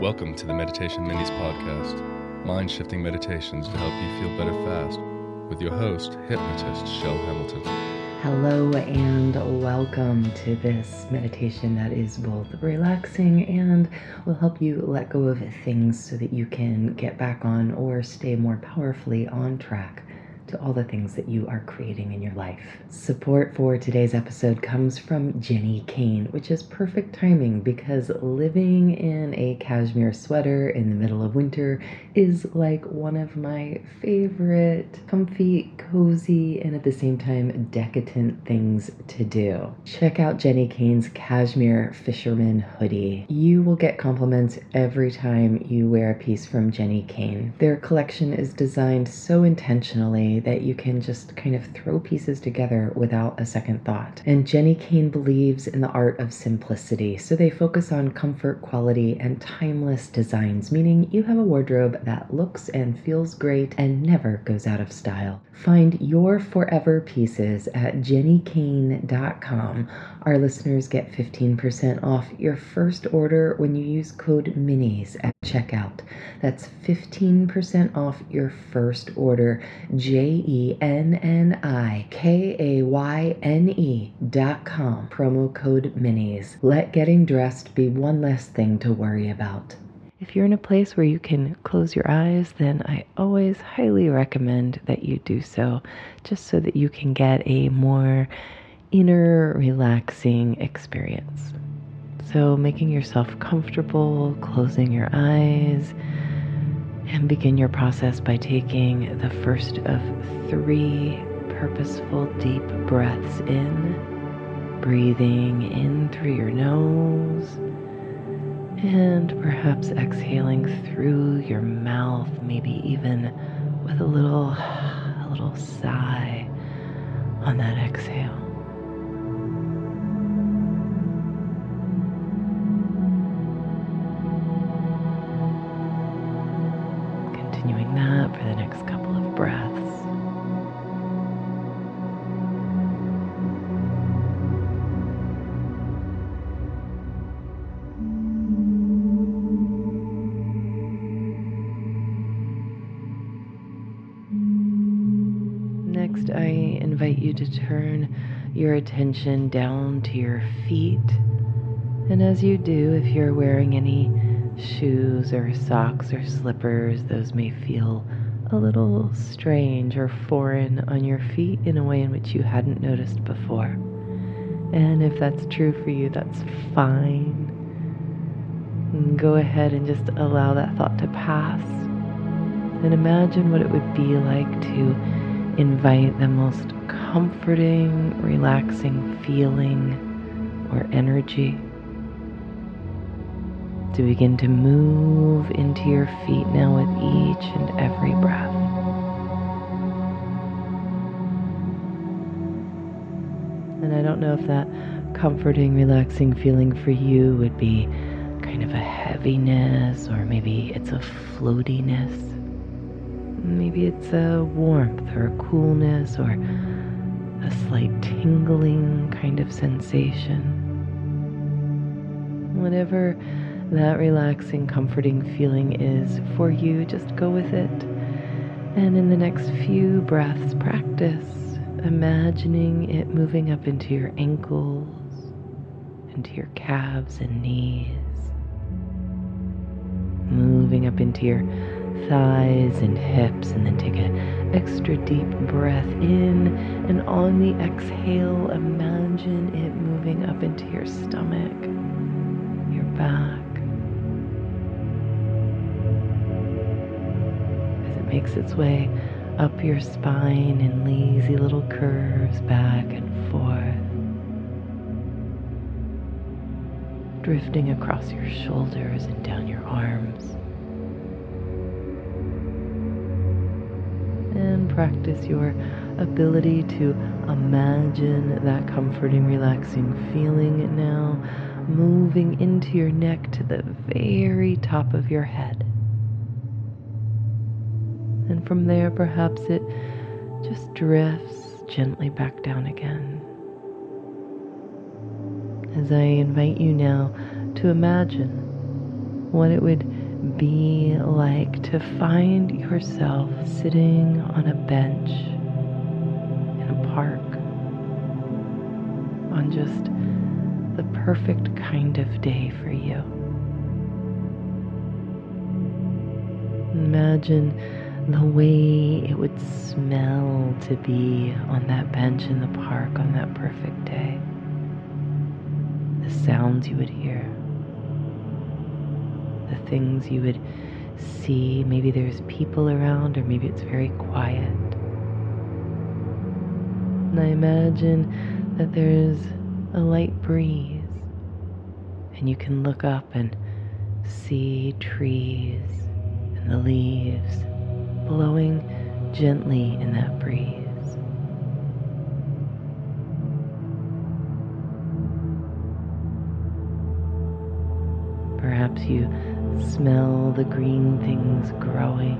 Welcome to the Meditation Minis podcast, mind shifting meditations to help you feel better fast, with your host, hypnotist Shel Hamilton. Hello, and welcome to this meditation that is both relaxing and will help you let go of things so that you can get back on or stay more powerfully on track to all the things that you are creating in your life. Support for today's episode comes from Jenni Kayne, which is perfect timing because living in a cashmere sweater in the middle of winter is like one of my favorite comfy, cozy, and at the same time decadent things to do. Check out Jenni Kayne's Cashmere Fisherman hoodie. You will get compliments every time you wear a piece from Jenni Kayne. Their collection is designed so intentionally that you can just kind of throw pieces together without a second thought. And Jenni Kayne believes in the art of simplicity, so they focus on comfort, quality, and timeless designs, meaning you have a wardrobe that looks and feels great and never goes out of style. Find your forever pieces at jennikayne.com. Our listeners get 15% off your first order when you use code MINIS checkout. That's 15% off your first order. J E N N I K A Y N E dot com. Promo code MINIS. Let getting dressed be one less thing to worry about. If you're in a place where you can close your eyes, then I always highly recommend that you do so, just so that you can get a more inner relaxing experience. So, making yourself comfortable, closing your eyes, and begin your process by taking the first of three purposeful deep breaths in, breathing in through your nose, and perhaps exhaling through your mouth, maybe even with a little, a little sigh on that exhale. For the next couple of breaths. Next, I invite you to turn your attention down to your feet. And as you do, if you're wearing any shoes or socks or slippers, those may feel a little strange or foreign on your feet in a way in which you hadn't noticed before. And if that's true for you, that's fine. Go ahead and just allow that thought to pass. And imagine what it would be like to invite the most comforting, relaxing feeling or energy to begin to move into your feet now with each and every breath. Know if that comforting, relaxing feeling for you would be kind of a heaviness, or maybe it's a floatiness. Maybe it's a warmth or a coolness or a slight tingling kind of sensation. Whatever that relaxing, comforting feeling is for you, just go with it. And in the next few breaths, practice imagining it moving up into your ankles, into your calves and knees, moving up into your thighs and hips, and then take an extra deep breath in. And on the exhale, imagine it moving up into your stomach, your back. As it makes its way up your spine in lazy little curves back and forth. Drifting across your shoulders and down your arms. and practice your ability to imagine that comforting, relaxing feeling now moving into your neck to the very top of your head. And from there, perhaps it just drifts gently back down again. As I invite you now to imagine what it would be like to find yourself sitting on a bench in a park on just the perfect kind of day for you. Imagine the way it would smell to be on that bench in the park on that perfect day. The sounds you would hear the things you would see. Maybe there's people around, or maybe it's very quiet. And I imagine that there's a light breeze, and you can look up and see trees and the leaves blowing gently in that breeze. Perhaps you Smell the green things growing.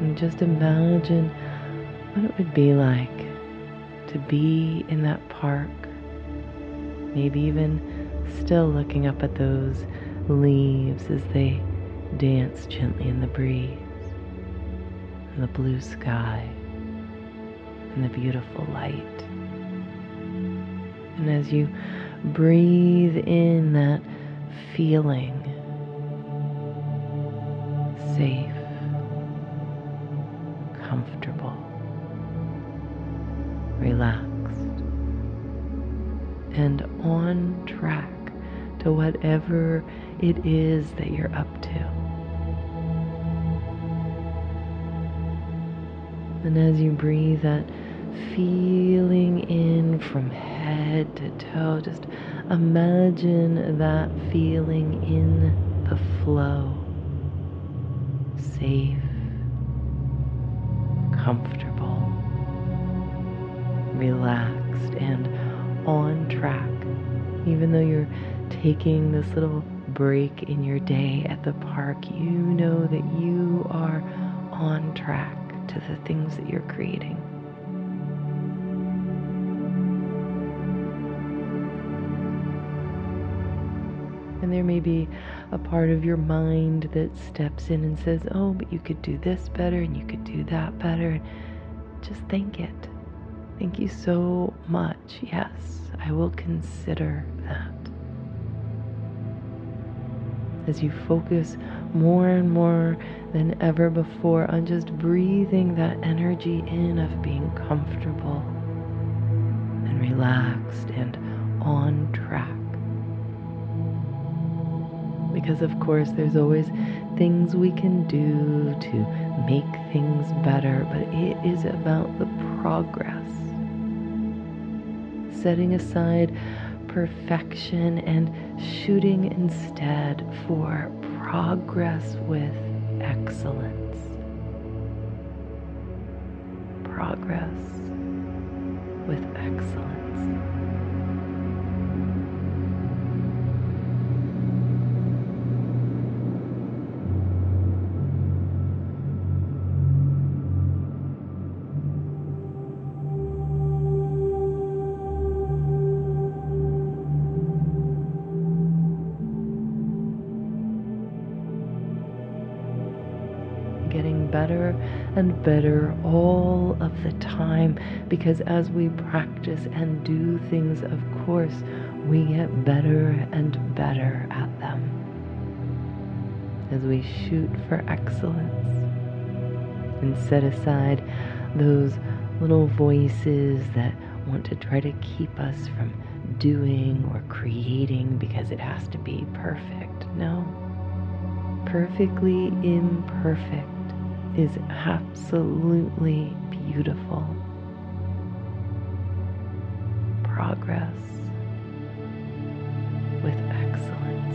And just imagine what it would be like to be in that park. Maybe even still looking up at those leaves as they dance gently in the breeze, and the blue sky, and the beautiful light. And as you breathe in that feeling safe, comfortable, relaxed, and on track to whatever it is that you're up to. And as you breathe that feeling in from head to toe, just Imagine that feeling in the flow. Safe, comfortable, relaxed, and on track. Even though you're taking this little break in your day at the park, you know that you are on track to the things that you're creating. And there may be a part of your mind that steps in and says, Oh, but you could do this better and you could do that better. Just thank it. Thank you so much. Yes, I will consider that. As you focus more and more than ever before on just breathing that energy in of being comfortable and relaxed and on track because, of course, there's always things we can do to make things better, but it is about the progress. Setting aside perfection and shooting instead for progress with excellence. Progress with excellence. And better all of the time because as we practice and do things, of course, we get better and better at them. As we shoot for excellence and set aside those little voices that want to try to keep us from doing or creating because it has to be perfect. No, perfectly imperfect is absolutely beautiful. Progress with excellence.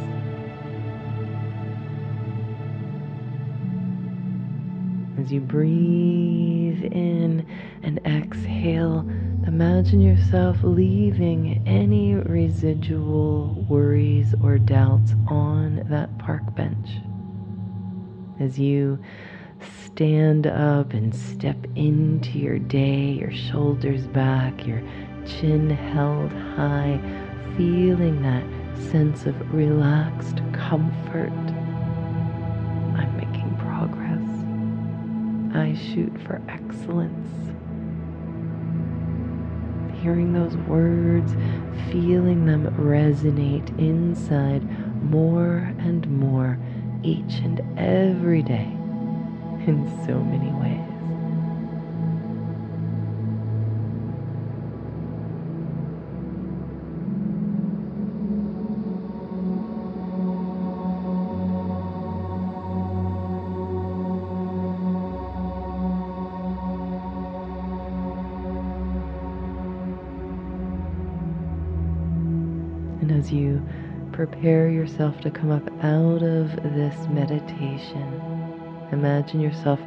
As you breathe in and exhale, imagine yourself leaving any residual worries or doubts on that park bench. As you stand up and step into your day, your shoulders back, your chin held high, feeling that sense of relaxed comfort, I'm making progress. I shoot for excellence. Hearing those words, feeling them resonate inside more and more each and every day in so many ways. And as you prepare yourself to come up out of this meditation, imagine yourself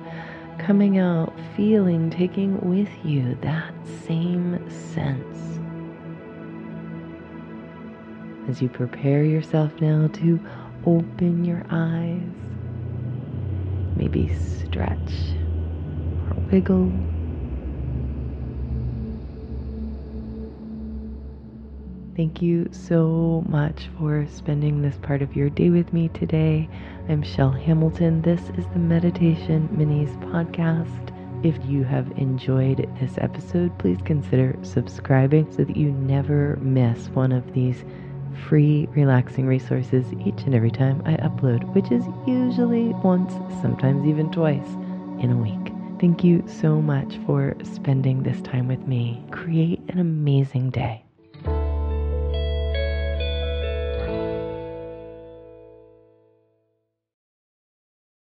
coming out feeling, taking with you that same sense. As you prepare yourself now to open your eyes, maybe stretch or wiggle Thank you so much for spending this part of your day with me today. I'm Shel Hamilton. This is the Meditation Minis podcast. If you have enjoyed this episode, please consider subscribing so that you never miss one of these free, relaxing resources each and every time I upload, which is usually once, sometimes even twice in a week. Thank you so much for spending this time with me. Create an amazing day.